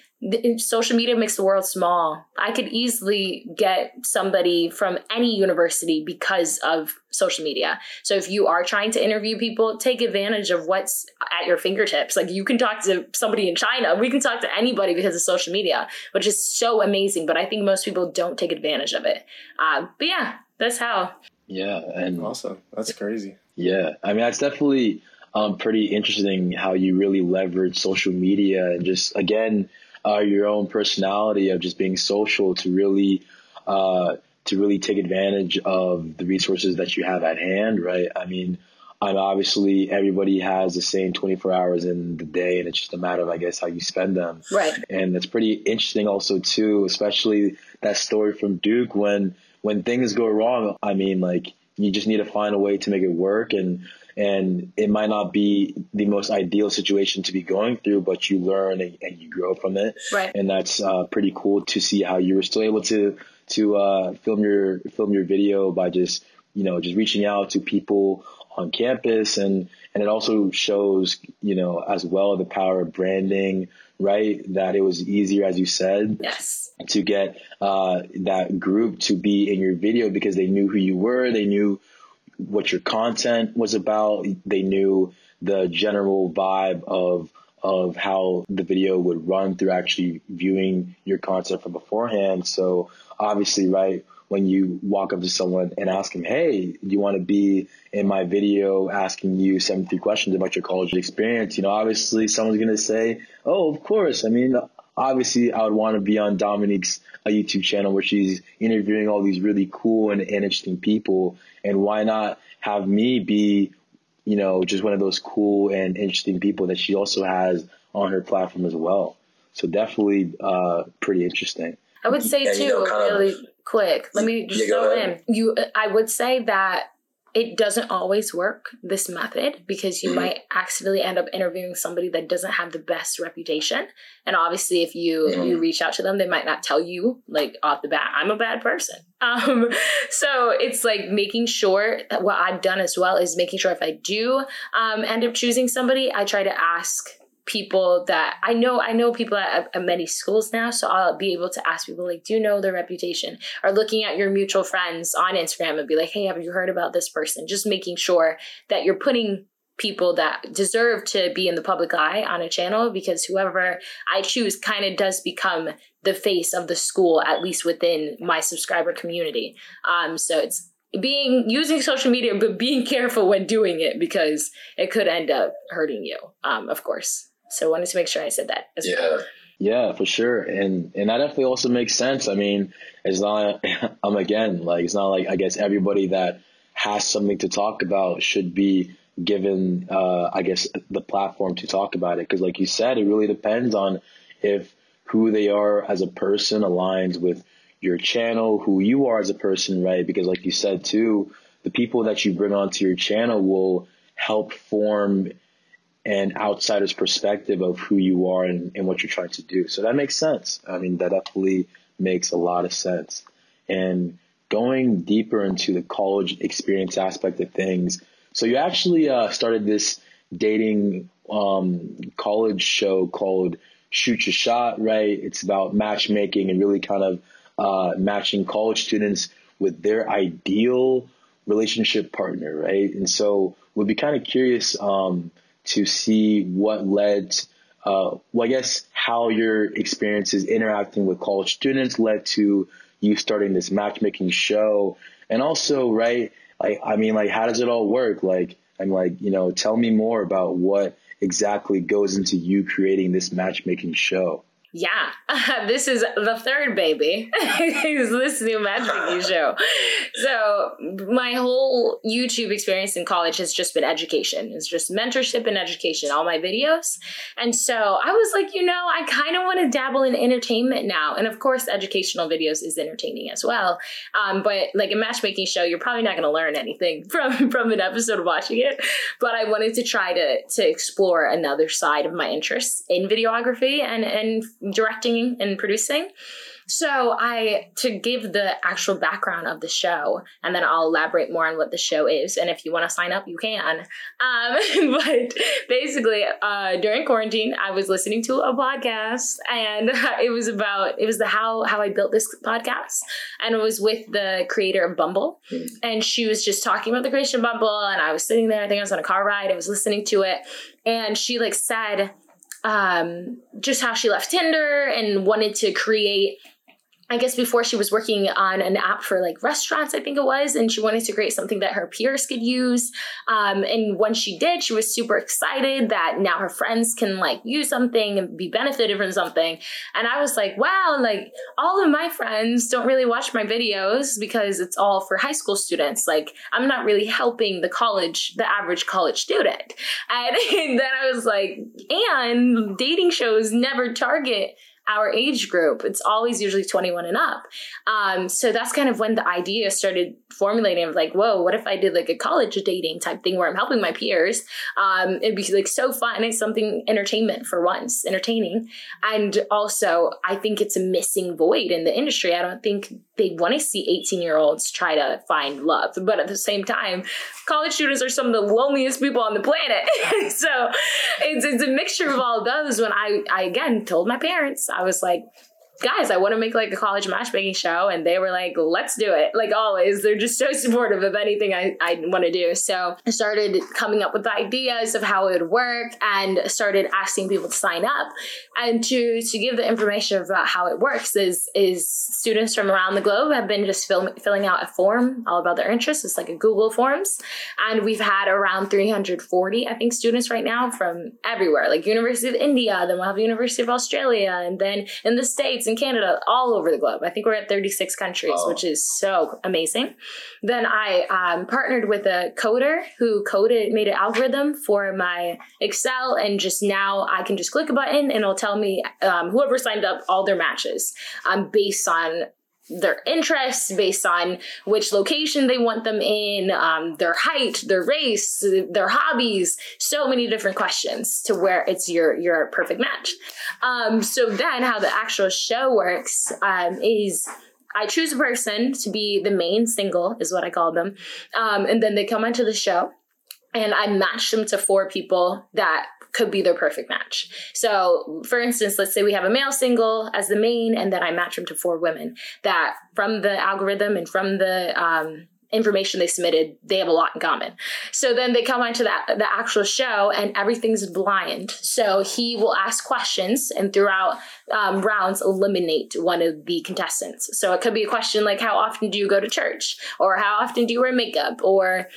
social media makes the world small. I could easily get somebody from any university because of social media. So if you are trying to interview people, take advantage of what's at your fingertips. Like you can talk to somebody in China, we can talk to anybody because of social media, which is so amazing. But I think most people don't take advantage of it. Um, but yeah, that's how. Yeah, and awesome. That's crazy. Yeah, I mean that's definitely um, pretty interesting how you really leverage social media and just again uh, your own personality of just being social to really uh, to really take advantage of the resources that you have at hand, right? I mean, I'm obviously everybody has the same 24 hours in the day, and it's just a matter of, I guess, how you spend them. Right. And it's pretty interesting, also too, especially that story from Duke when when things go wrong. I mean, like you just need to find a way to make it work and and it might not be the most ideal situation to be going through, but you learn and, and you grow from it. Right. And that's uh, pretty cool to see how you were still able to to uh, film your film your video by just you know just reaching out to people on campus and and it also shows you know as well the power of branding right that it was easier as you said yes to get uh, that group to be in your video because they knew who you were they knew what your content was about they knew the general vibe of of how the video would run through actually viewing your content from beforehand so obviously right when you walk up to someone and ask them, Hey, do you want to be in my video asking you 73 questions about your college experience? You know, obviously someone's going to say, Oh, of course. I mean, obviously I would want to be on Dominique's uh, YouTube channel where she's interviewing all these really cool and, and interesting people. And why not have me be, you know, just one of those cool and interesting people that she also has on her platform as well. So definitely, uh, pretty interesting. I would say too, you know, really of, quick. Let me just throw in. You, I would say that it doesn't always work this method because you mm-hmm. might accidentally end up interviewing somebody that doesn't have the best reputation and obviously if you mm-hmm. you reach out to them they might not tell you like off the bat i'm a bad person um so it's like making sure that what i've done as well is making sure if i do um end up choosing somebody i try to ask people that I know I know people at, at, many schools now, so I'll be able to ask people like, do you know their reputation? Or looking at your mutual friends on Instagram and be like, hey, have you heard about this person? Just making sure that you're putting people that deserve to be in the public eye on a channel because whoever I choose kind of does become the face of the school, at least within my subscriber community. Um, so it's being using social media, but being careful when doing it because it could end up hurting you, um, of course. So I wanted to make sure I said that as yeah. well. Yeah, for sure. And and that definitely also makes sense. I mean, it's not I'm again, like it's not like I guess everybody that has something to talk about should be given uh I guess the platform to talk about it because like you said, it really depends on if who they are as a person aligns with your channel, who you are as a person, right? Because like you said too, the people that you bring onto your channel will help form an outsider's perspective of who you are and, and what you're trying to do. So that makes sense. I mean, that definitely makes a lot of sense. And going deeper into the college experience aspect of things. So you actually uh, started this dating um, college show called Shoot Your Shot, right? It's about matchmaking and really kind of uh, matching college students with their ideal relationship partner, right? And so we'd be kind of curious um, to see what led, uh, well, I guess how your experiences interacting with college students led to you starting this matchmaking show. And also, right, like, I mean, like, how does it all work? Like, I'm like, you know, tell me more about what exactly goes into you creating this matchmaking show. Yeah, uh, this is the third baby. is this new matchmaking show? So my whole YouTube experience in college has just been education. It's just mentorship and education. All my videos, and so I was like, you know, I kind of want to dabble in entertainment now. And of course, educational videos is entertaining as well. Um, but like a matchmaking show, you're probably not going to learn anything from from an episode of watching it. But I wanted to try to to explore another side of my interests in videography and and directing and producing. So I to give the actual background of the show, and then I'll elaborate more on what the show is. And if you want to sign up, you can. Um, but basically, uh, during quarantine, I was listening to a podcast, and it was about it was the how how I built this podcast, and it was with the creator of Bumble, and she was just talking about the creation of Bumble, and I was sitting there. I think I was on a car ride. I was listening to it, and she like said um, just how she left Tinder and wanted to create I guess before she was working on an app for like restaurants, I think it was, and she wanted to create something that her peers could use. Um, and when she did, she was super excited that now her friends can like use something and be benefited from something. And I was like, wow, like all of my friends don't really watch my videos because it's all for high school students. Like I'm not really helping the college, the average college student. And, and then I was like, and dating shows never target our age group. It's always usually 21 and up. Um, so that's kind of when the idea started formulating of like, whoa, what if I did like a college dating type thing where I'm helping my peers? Um, it'd be like so fun. It's something entertainment for once, entertaining. And also, I think it's a missing void in the industry. I don't think they want to see 18 year olds try to find love. But at the same time, college students are some of the loneliest people on the planet. so it's, it's a mixture of all those. When I, I again told my parents, I was like, guys, I want to make like a college matchmaking show. And they were like, let's do it. Like always, they're just so supportive of anything I, I want to do. So I started coming up with ideas of how it would work and started asking people to sign up. And to, to give the information about how it works is, is students from around the globe have been just fill, filling out a form all about their interests. It's like a Google Forms. And we've had around 340, I think, students right now from everywhere, like University of India, then we'll have University of Australia, and then in the States, in Canada, all over the globe. I think we're at 36 countries, oh. which is so amazing. Then I um, partnered with a coder who coded, made an algorithm for my Excel, and just now I can just click a button and it'll tell me um, whoever signed up all their matches um, based on their interests based on which location they want them in, um, their height, their race, their hobbies, so many different questions to where it's your your perfect match. Um, so then, how the actual show works um, is. I choose a person to be the main single, is what I call them. Um, and then they come onto the show and I match them to four people that could be their perfect match. So, for instance, let's say we have a male single as the main, and then I match them to four women that from the algorithm and from the um, information they submitted, they have a lot in common. So then they come onto that the actual show, and everything's blind. So he will ask questions, and throughout um, rounds, eliminate one of the contestants. So it could be a question like, "How often do you go to church?" or "How often do you wear makeup?" or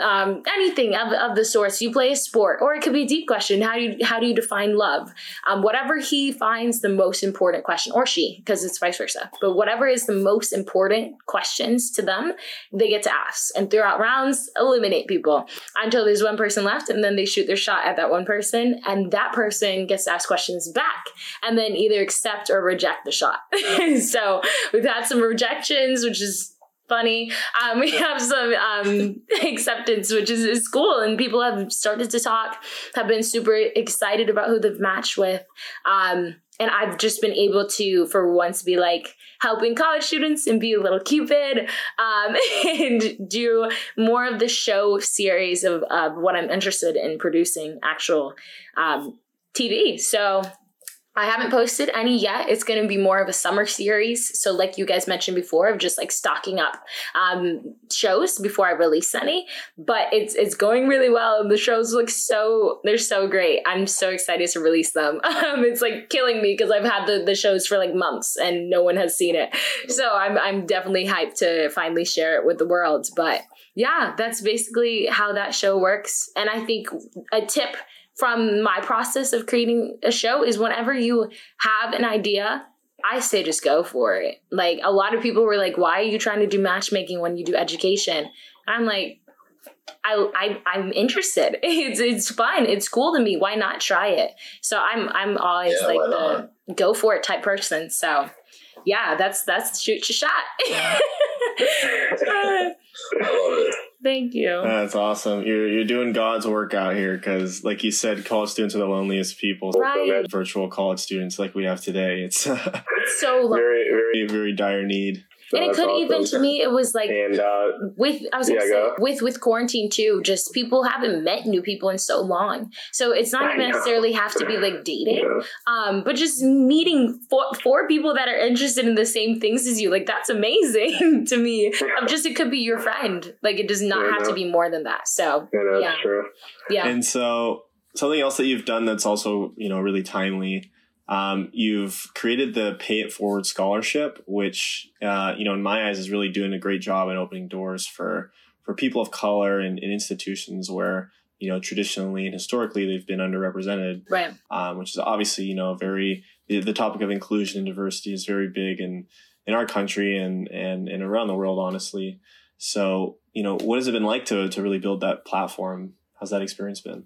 um, anything of, of the sorts. You play a sport, or it could be a deep question. How do you how do you define love? Um, whatever he finds the most important question, or she, because it's vice versa. But whatever is the most important questions to them, they get to ask. And throughout rounds, eliminate people until there's one person left, and then they shoot their shot at that one person, and that person gets to ask questions back, and then either accept or reject the shot. so we've had some rejections, which is funny. Um, we have some um, acceptance, which is, is cool, and people have started to talk, have been super excited about who they've matched with. Um, and I've just been able to, for once, be like helping college students and be a little cupid um, and do more of the show series of, of what I'm interested in producing actual um, TV. So I haven't posted any yet. It's going to be more of a summer series. So, like you guys mentioned before, of just like stocking up um, shows before I release any. But it's it's going really well. And the shows look so they're so great. I'm so excited to release them. Um, it's like killing me because I've had the, the shows for like months and no one has seen it. So I'm I'm definitely hyped to finally share it with the world. But yeah, that's basically how that show works. And I think a tip from my process of creating a show is whenever you have an idea, I say just go for it. Like a lot of people were like, "Why are you trying to do matchmaking when you do education?" And I'm like, I, I I'm interested. It's it's fun. It's cool to me. Why not try it? So I'm I'm always yeah, like the go for it type person. So yeah, that's that's shoot your shot. I love it. Thank you. That's awesome. You're you're doing God's work out here because, like you said, college students are the loneliest people. Right. Virtual college students like we have today. It's, it's so lonely. very very very dire need and it could awesome. even to me it was like and uh, with I was gonna yeah, say go. with with quarantine too. Just people haven't met new people in so long, so it's not even necessarily have to be like dating, yeah. um, but just meeting four, four people that are interested in the same things as you. Like that's amazing to me. Yeah. just it could be your friend. Like it does not have to be more than that. So yeah, that's true. Yeah, and so something else that you've done that's also you know really timely um, you've created the Pay It Forward Scholarship, which uh, you know in my eyes is really doing a great job in opening doors for for people of color and in, in institutions where you know traditionally and historically they've been underrepresented. Right. Um, which is obviously you know very the, the topic of inclusion and diversity is very big in in our country and and and around the world, honestly. So you know, what has it been like to to really build that platform? How's that experience been?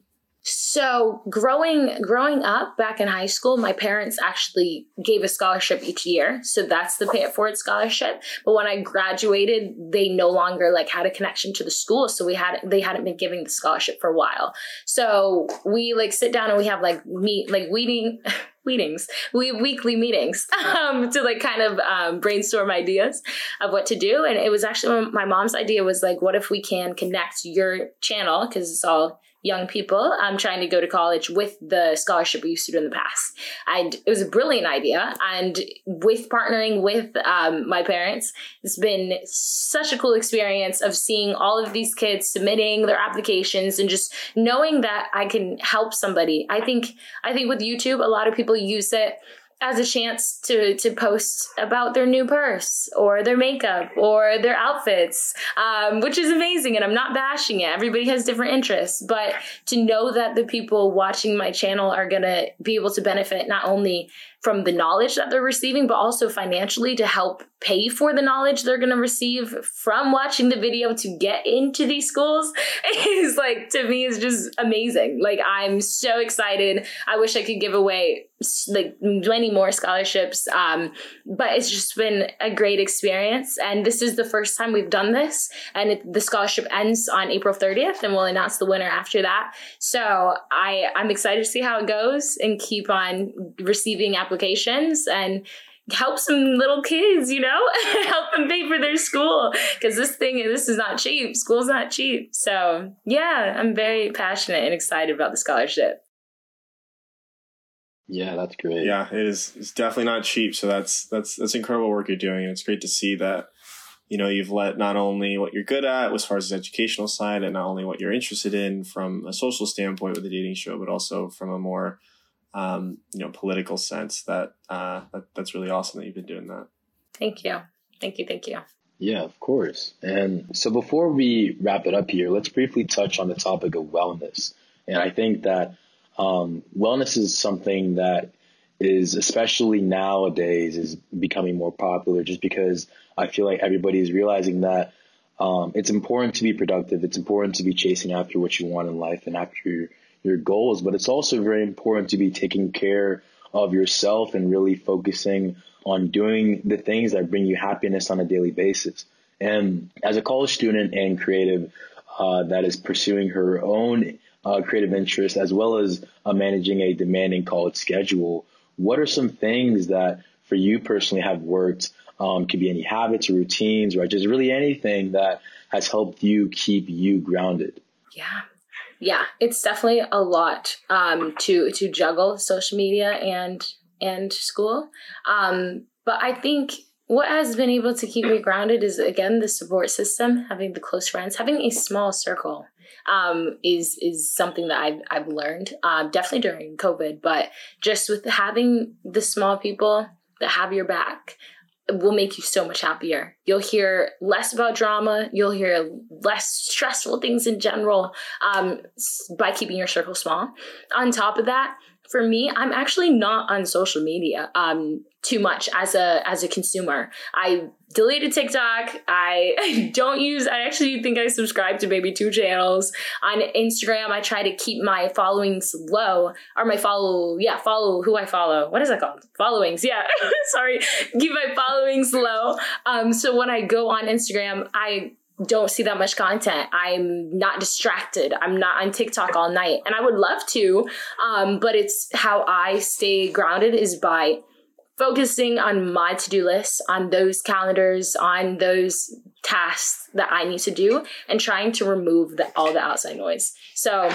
So growing growing up back in high school, my parents actually gave a scholarship each year. So that's the pay it forward scholarship. But when I graduated, they no longer like had a connection to the school. So we had they hadn't been giving the scholarship for a while. So we like sit down and we have like meet like weeding meetings we weekly meetings um, to like kind of um, brainstorm ideas of what to do and it was actually my mom's idea was like what if we can connect your channel because it's all young people um, trying to go to college with the scholarship we used to do in the past. And it was a brilliant idea. And with partnering with um, my parents, it's been such a cool experience of seeing all of these kids submitting their applications and just knowing that I can help somebody. I think I think with YouTube, a lot of people use it as a chance to to post about their new purse or their makeup or their outfits, um, which is amazing. And I'm not bashing it. Everybody has different interests, but to know that the people watching my channel are gonna be able to benefit not only from the knowledge that they're receiving, but also financially to help pay for the knowledge they're going to receive from watching the video to get into these schools is like to me is just amazing. Like I'm so excited. I wish I could give away like many more scholarships um, but it's just been a great experience and this is the first time we've done this and it, the scholarship ends on april 30th and we'll announce the winner after that so i i'm excited to see how it goes and keep on receiving and help some little kids, you know, help them pay for their school because this thing, this is not cheap. School's not cheap. So yeah, I'm very passionate and excited about the scholarship. Yeah, that's great. Yeah, it is. It's definitely not cheap. So that's that's that's incredible work you're doing, and it's great to see that. You know, you've let not only what you're good at as far as the educational side, and not only what you're interested in from a social standpoint with the dating show, but also from a more um, you know, political sense. That, uh, that that's really awesome that you've been doing that. Thank you, thank you, thank you. Yeah, of course. And so before we wrap it up here, let's briefly touch on the topic of wellness. And I think that um, wellness is something that is especially nowadays is becoming more popular just because I feel like everybody is realizing that um, it's important to be productive. It's important to be chasing after what you want in life and after your goals, but it's also very important to be taking care of yourself and really focusing on doing the things that bring you happiness on a daily basis. And as a college student and creative uh, that is pursuing her own uh, creative interests as well as uh, managing a demanding college schedule, what are some things that for you personally have worked? Um, could be any habits or routines or just really anything that has helped you keep you grounded. Yeah, yeah, it's definitely a lot um, to to juggle social media and and school. Um, but I think what has been able to keep me grounded is again the support system, having the close friends, having a small circle um, is is something that I've I've learned um, definitely during COVID, but just with having the small people that have your back will make you so much happier. You'll hear less about drama. You'll hear less stressful things in general um, by keeping your circle small. On top of that, for me, I'm actually not on social media um, too much as a as a consumer. I deleted TikTok. I don't use. I actually think I subscribe to maybe two channels on Instagram. I try to keep my followings low, or my follow. Yeah, follow who I follow. What is that called? Followings. Yeah, sorry. Keep my followings low. Um, so when I go on Instagram, I don't see that much content. I'm not distracted. I'm not on TikTok all night. And I would love to, um, but it's how I stay grounded is by focusing on my to-do list, on those calendars, on those tasks that I need to do and trying to remove the, all the outside noise. So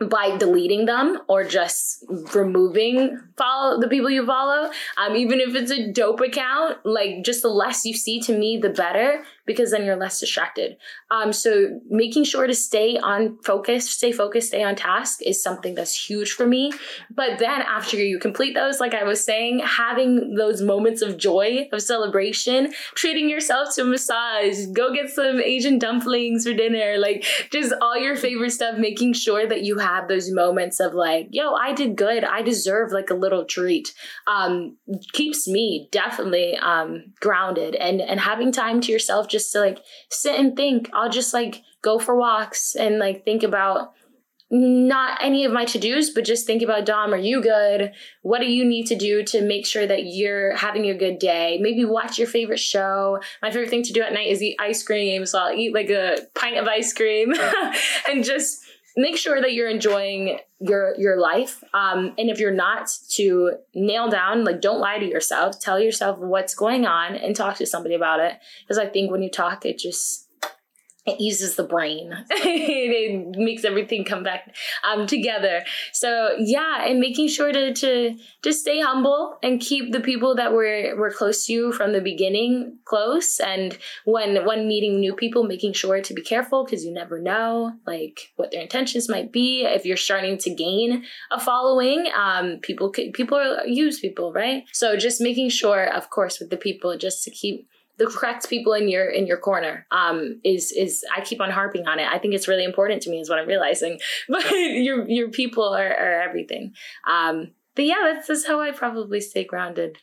by deleting them or just removing follow the people you follow um, even if it's a dope account like just the less you see to me the better because then you're less distracted um, so making sure to stay on focus stay focused stay on task is something that's huge for me but then after you complete those like i was saying having those moments of joy of celebration treating yourself to a massage go get some asian dumplings for dinner like just all your favorite stuff making sure that you have those moments of like, yo, I did good. I deserve like a little treat. Um, keeps me definitely um, grounded and and having time to yourself just to like sit and think. I'll just like go for walks and like think about not any of my to-dos but just think about dom are you good? What do you need to do to make sure that you're having a good day? Maybe watch your favorite show. My favorite thing to do at night is eat ice cream so i'll eat like a pint of ice cream and just make sure that you're enjoying your your life um, and if you're not to nail down like don't lie to yourself. Tell yourself what's going on and talk to somebody about it because i think when you talk it just it uses the brain. It makes everything come back um, together. So yeah and making sure to to just stay humble and keep the people that were were close to you from the beginning close. And when when meeting new people making sure to be careful because you never know like what their intentions might be. If you're starting to gain a following um, people people are, use people right? So just making sure of course with the people just to keep the correct people in your in your corner um, is is I keep on harping on it. I think it's really important to me is what I'm realizing. But your your people are, are everything. Um, but yeah, that's, that's how I probably stay grounded.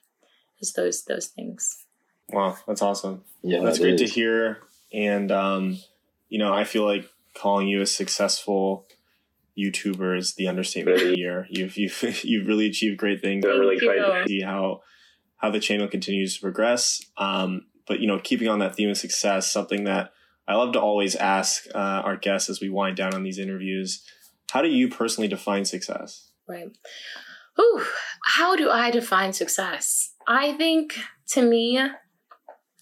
Is those those things. Wow, that's awesome. Yeah, that's it great to hear. And um, you know, I feel like calling you a successful YouTuber is the understatement of the year. You've you've you've really achieved great things. I'm really excited to see how how the channel continues to progress. Um, but you know, keeping on that theme of success, something that I love to always ask uh, our guests as we wind down on these interviews: How do you personally define success? Right. Ooh, how do I define success? I think to me,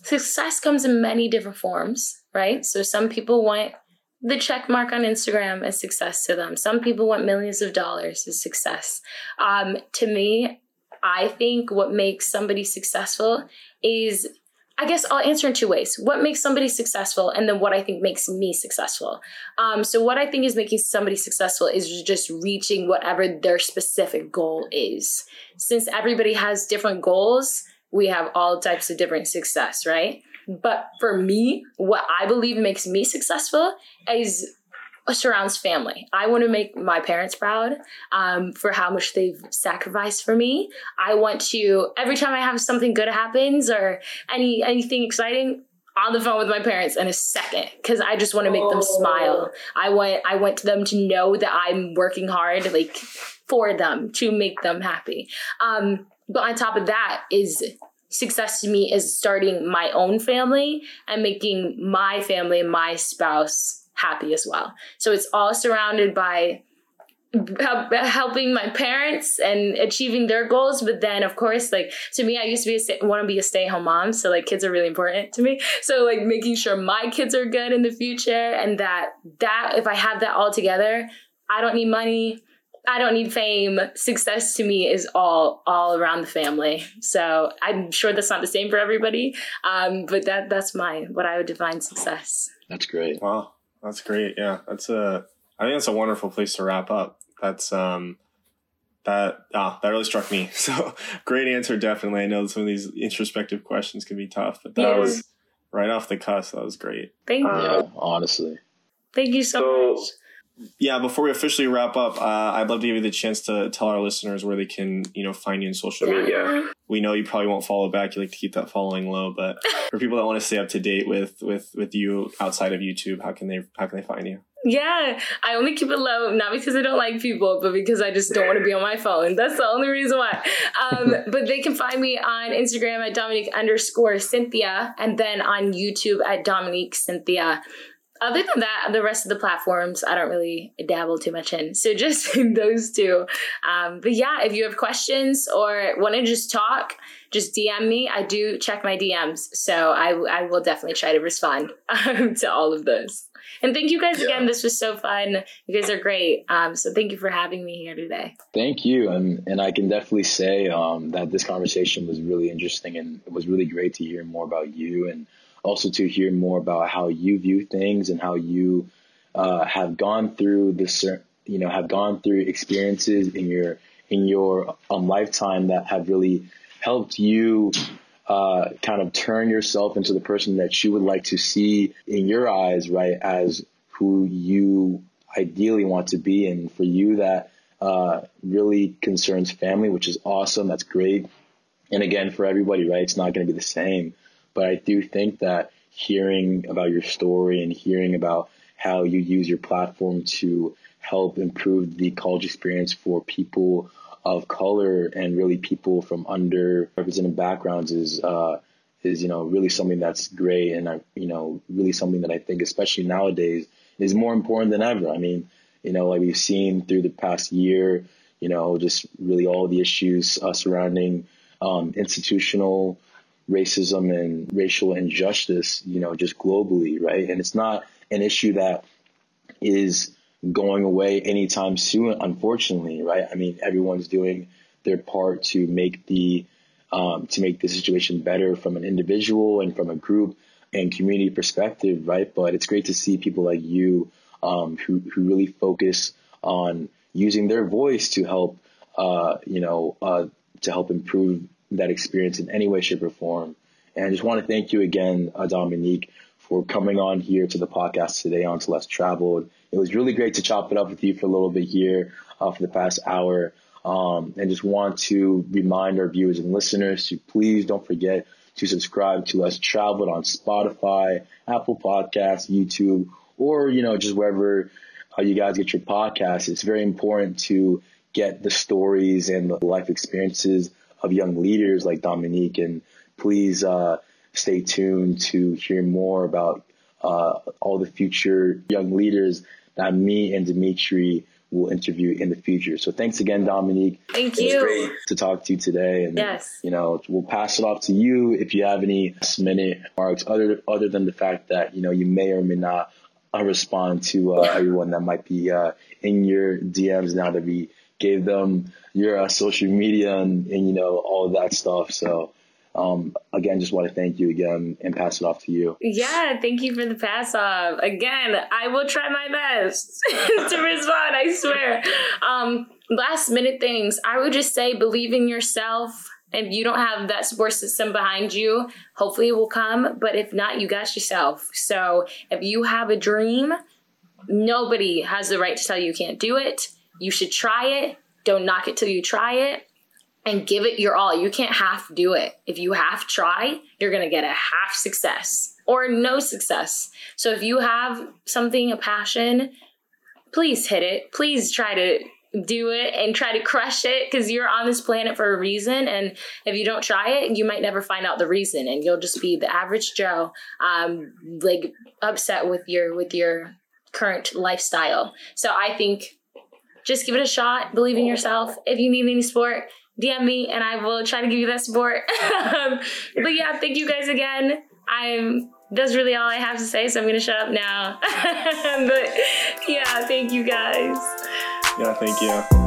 success comes in many different forms, right? So some people want the check mark on Instagram as success to them. Some people want millions of dollars as success. Um, to me, I think what makes somebody successful is I guess I'll answer in two ways. What makes somebody successful, and then what I think makes me successful. Um, so, what I think is making somebody successful is just reaching whatever their specific goal is. Since everybody has different goals, we have all types of different success, right? But for me, what I believe makes me successful is surrounds family. I want to make my parents proud um, for how much they've sacrificed for me. I want to every time I have something good happens or any anything exciting. On the phone with my parents in a second because I just want to make them smile. I want I want them to know that I'm working hard, like for them to make them happy. Um, but on top of that is success to me is starting my own family and making my family, my spouse happy as well. So it's all surrounded by helping my parents and achieving their goals but then of course like to me i used to be a stay, want to be a stay-at-home mom so like kids are really important to me so like making sure my kids are good in the future and that that if i have that all together i don't need money I don't need fame. Success to me is all all around the family. So I'm sure that's not the same for everybody, um, but that that's my what I would define success. That's great. Wow, that's great. Yeah, that's a. I think that's a wonderful place to wrap up. That's um, that ah, that really struck me. So great answer, definitely. I know some of these introspective questions can be tough, but that Yeah. was right off the cusp. That was great. Thank you. Honestly. Thank you so, So- much. Yeah, before we officially wrap up, uh, I'd love to give you the chance to tell our listeners where they can, you know, find you in social media. We know you probably won't follow back. You like to keep that following low, but for people that want to stay up to date with with with you outside of YouTube, how can they how can they find you? Yeah, I only keep it low, not because I don't like people, but because I just don't want to be on my phone. That's the only reason why. Um, but they can find me on Instagram at Dominique underscore Cynthia and then on YouTube at Dominique Cynthia. Other than that, the rest of the platforms I don't really dabble too much in. So just those two. Um, but yeah, if you have questions or want to just talk, just DM me. I do check my DMs, so I, I will definitely try to respond um, to all of those. And thank you guys Yeah. again. This was so fun. You guys are great. Um, so thank you for having me here today. Thank you, and and I can definitely say um, that this conversation was really interesting, and it was really great to hear more about you, and also to hear more about how you view things and how you uh, have gone through this, you know, have gone through experiences in your in your um, lifetime that have really helped you uh, kind of turn yourself into the person that you would like to see in your eyes, right, as who you ideally want to be, and for you that uh, really concerns family, which is awesome. That's great. And again, for everybody, right, it's not going to be the same. But I do think that hearing about your story and hearing about how you use your platform to help improve the college experience for people of color and really people from underrepresented backgrounds is uh, is you know really something that's great and I, you know really something that I think especially nowadays is more important than ever. I mean, you know, like we've seen through the past year, you know, just really all the issues uh, surrounding um, institutional racism and racial injustice, you know, just globally, right? And it's not an issue that is going away anytime soon, unfortunately, right? I mean, everyone's doing their part to make the um, to make the situation better from an individual and from a group and community perspective, right? But it's great to see people like you um, who who really focus on using their voice to help, uh, you know, uh, to help improve that experience in any way, shape, or form. And I just want to thank you again, uh, Dominique, for coming on here to the podcast today on To Less Traveled. It was really great to chop it up with you for a little bit here uh, for the past hour. Um, and just want to remind our viewers and listeners to please don't forget to subscribe to Less Traveled on Spotify, Apple Podcasts, YouTube, or, you know, just wherever uh, you guys get your podcasts. It's very important to get the stories and the life experiences of young leaders like Dominique. And please uh, stay tuned to hear more about uh, all the future young leaders that me and Dimitri will interview in the future. So thanks again, Dominique. Thank you. Was great To talk to you today. And, yes. you know, we'll pass it off to you if you have any last minute marks other, other than the fact that, you know, you may or may not uh, respond to uh, everyone that might be uh, in your DMs now that we gave them your uh, social media and, and, you know, all of that stuff. So, um, again, just want to thank you again and pass it off to you. Yeah, thank you for the pass off. Again, I will try my best to respond, I swear. Um, last minute things, I would just say believe in yourself. If you don't have that support system behind you, hopefully it will come. But if not, you got yourself. So if you have a dream, nobody has the right to tell you you can't do it. You should try it. Don't knock it till you try it and give it your all. You can't half do it. If you half try, you're going to get a half success or no success. So if you have something, a passion, please hit it. Please try to do it and try to crush it because you're on this planet for a reason. And if you don't try it, you might never find out the reason, and you'll just be the average Joe, um, like upset with your with your current lifestyle. So I think just give it a shot. Believe in yourself. If you need any support, DM me and I will try to give you that support. um, but yeah, thank you guys again. I'm that's really all I have to say, so I'm gonna shut up now. but yeah, thank you guys. Yeah, thank you.